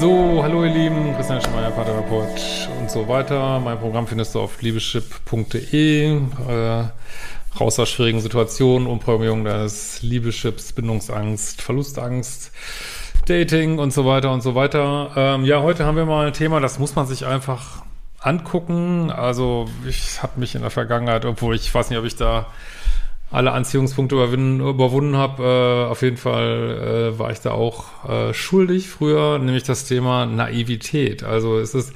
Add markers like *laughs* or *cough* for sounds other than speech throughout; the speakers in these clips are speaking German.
So, hallo ihr Lieben, Christian Schemeier, Paartherapeut und so weiter. Mein Programm findest du auf liebeschip.de. Äh, raus aus schwierigen Situationen, Umprogrammierung deines Liebeschips, Bindungsangst, Verlustangst, Dating und so weiter und so weiter. Ähm, ja, heute haben wir mal ein Thema, das muss man sich einfach angucken. Also ich habe mich in der Vergangenheit, obwohl ich weiß nicht, ob ich da alle Anziehungspunkte überwunden habe. Äh, auf jeden Fall äh, war ich da auch äh, schuldig früher, nämlich das Thema Naivität. Also es ist,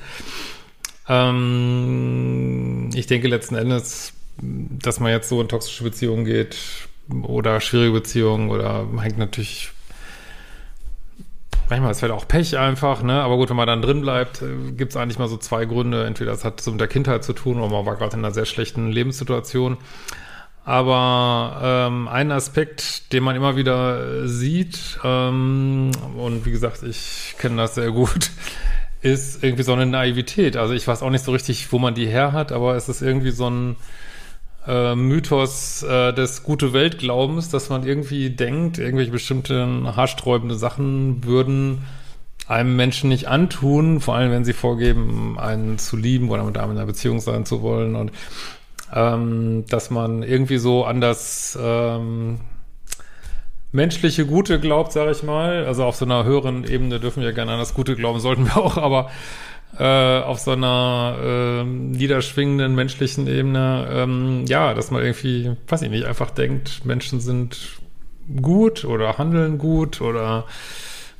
ähm, ich denke letzten Endes, dass man jetzt so in toxische Beziehungen geht oder schwierige Beziehungen oder hängt natürlich manchmal ist vielleicht auch Pech einfach, ne? Aber gut, wenn man dann drin bleibt, äh, gibt es eigentlich mal so zwei Gründe. Entweder es hat so mit der Kindheit zu tun oder man war gerade in einer sehr schlechten Lebenssituation. Aber ähm, ein Aspekt, den man immer wieder sieht, ähm, und wie gesagt, ich kenne das sehr gut, *laughs* ist irgendwie so eine Naivität. Also ich weiß auch nicht so richtig, wo man die her hat, aber es ist irgendwie so ein äh, Mythos äh, des gute Weltglaubens, dass man irgendwie denkt, irgendwelche bestimmten haarsträubende Sachen würden einem Menschen nicht antun, vor allem wenn sie vorgeben, einen zu lieben oder mit einem in einer Beziehung sein zu wollen. Und ähm, dass man irgendwie so an das ähm, menschliche Gute glaubt, sage ich mal. Also auf so einer höheren Ebene dürfen wir gerne an das Gute glauben, sollten wir *laughs* auch, aber äh, auf so einer äh, niederschwingenden menschlichen Ebene, ähm, ja, dass man irgendwie, weiß ich nicht, einfach denkt, Menschen sind gut oder handeln gut oder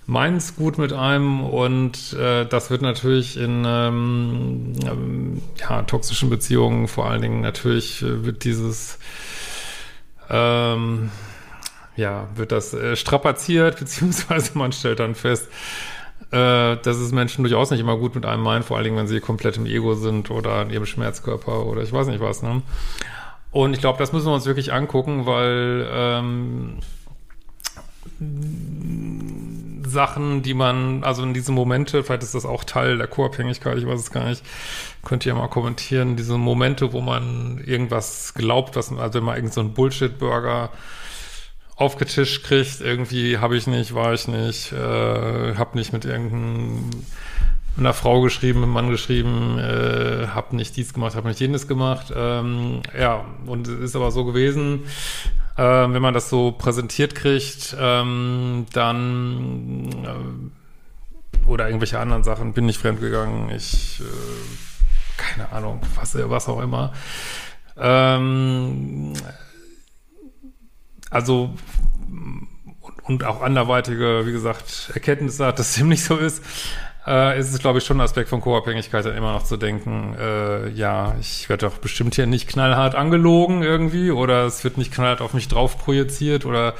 meins gut mit einem und äh, das wird natürlich in ähm, ähm, ja, toxischen Beziehungen vor allen Dingen natürlich äh, wird dieses ähm, ja, wird das äh, strapaziert, *laughs* beziehungsweise man stellt dann fest, äh, dass es Menschen durchaus nicht immer gut mit einem meinen, vor allen Dingen, wenn sie komplett im Ego sind oder in ihrem Schmerzkörper oder ich weiß nicht was, ne? Und ich glaube, das müssen wir uns wirklich angucken, weil ähm, Sachen, die man, also in diesen Momente, vielleicht ist das auch Teil der Co-Abhängigkeit, ich weiß es gar nicht, könnt ihr ja mal kommentieren, diese Momente, wo man irgendwas glaubt, was, also wenn man irgend so Bullshit-Burger aufgetischt kriegt, irgendwie habe ich nicht, war ich nicht, äh, hab nicht mit irgendeiner Frau geschrieben, mit einem Mann geschrieben, äh, hab nicht dies gemacht, hab nicht jenes gemacht. Ähm, ja, und es ist aber so gewesen, wenn man das so präsentiert kriegt, ähm, dann äh, oder irgendwelche anderen Sachen, bin ich fremdgegangen, ich äh, keine Ahnung, was, was auch immer. Ähm, also und, auch anderweitige, wie gesagt, Erkenntnisse hat, dass dem nicht so ist äh, ist es, glaube ich, schon ein Aspekt von Co-Abhängigkeit, dann immer noch zu denken, äh, ja, ich werde doch bestimmt hier nicht knallhart angelogen irgendwie oder es wird nicht knallhart auf mich drauf projiziert oder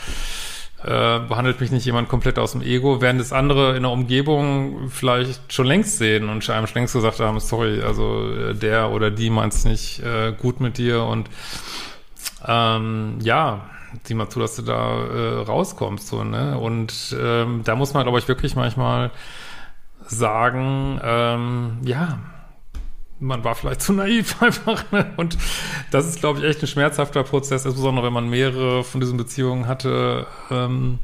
äh, behandelt mich nicht jemand komplett aus dem Ego, während es andere in der Umgebung vielleicht schon längst sehen und einem schon längst gesagt haben, sorry, also äh, der oder die meint es nicht äh, gut mit dir und ähm, ja, sieh mal zu, dass du da äh, rauskommst so, ne? Und ähm, da muss man, glaube ich, wirklich manchmal sagen, ähm, ja, man war vielleicht zu naiv *laughs* einfach. Ne? Und das ist, glaube ich, echt ein schmerzhafter Prozess, insbesondere wenn man mehrere von diesen Beziehungen hatte, ähm,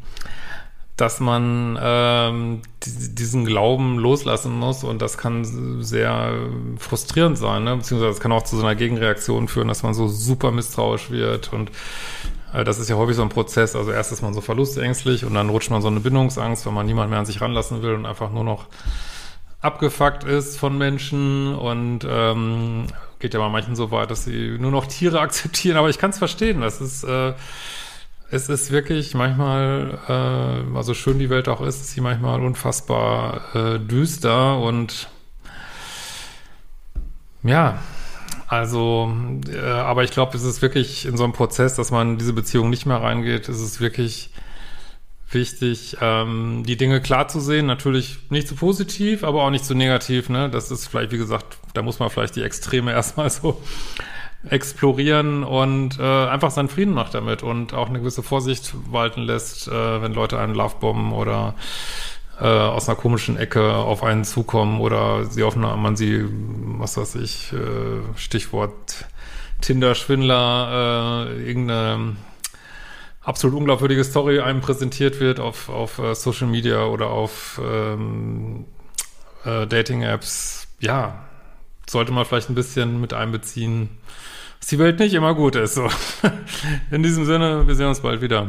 dass man ähm, diesen Glauben loslassen muss und das kann sehr frustrierend sein, ne? beziehungsweise es kann auch zu so einer Gegenreaktion führen, dass man so super misstrauisch wird und das ist ja häufig so ein Prozess. Also erst ist man so verlustängstlich und dann rutscht man so eine Bindungsangst, weil man niemand mehr an sich ranlassen will und einfach nur noch abgefuckt ist von Menschen und ähm, geht ja bei manchen so weit, dass sie nur noch Tiere *laughs* akzeptieren, aber ich kann es verstehen. Das ist, äh, es ist wirklich manchmal, äh, also schön die Welt auch ist, ist sie manchmal unfassbar äh, düster und ja, also, äh, aber ich glaube, es ist wirklich in so einem Prozess, dass man in diese Beziehung nicht mehr reingeht, ist es wirklich wichtig, ähm, die Dinge klar zu sehen. Natürlich nicht zu positiv, aber auch nicht zu negativ. Ne? Das ist vielleicht, wie gesagt, da muss man vielleicht die Extreme *laughs* erstmal so explorieren und äh, einfach seinen Frieden macht damit und auch eine gewisse Vorsicht walten lässt, äh, wenn Leute einen Lovebomben oder äh, aus einer komischen Ecke auf einen zukommen oder sie auf einer, man sie, was weiß ich, äh, Stichwort Tinder-Schwindler, äh, irgendeine absolut unglaubwürdige Story einem präsentiert wird auf, auf uh, Social Media oder auf ähm, äh, Dating-Apps, ja, sollte man vielleicht ein bisschen mit einbeziehen, dass die Welt nicht immer gut ist. So. *laughs* In diesem Sinne, wir sehen uns bald wieder.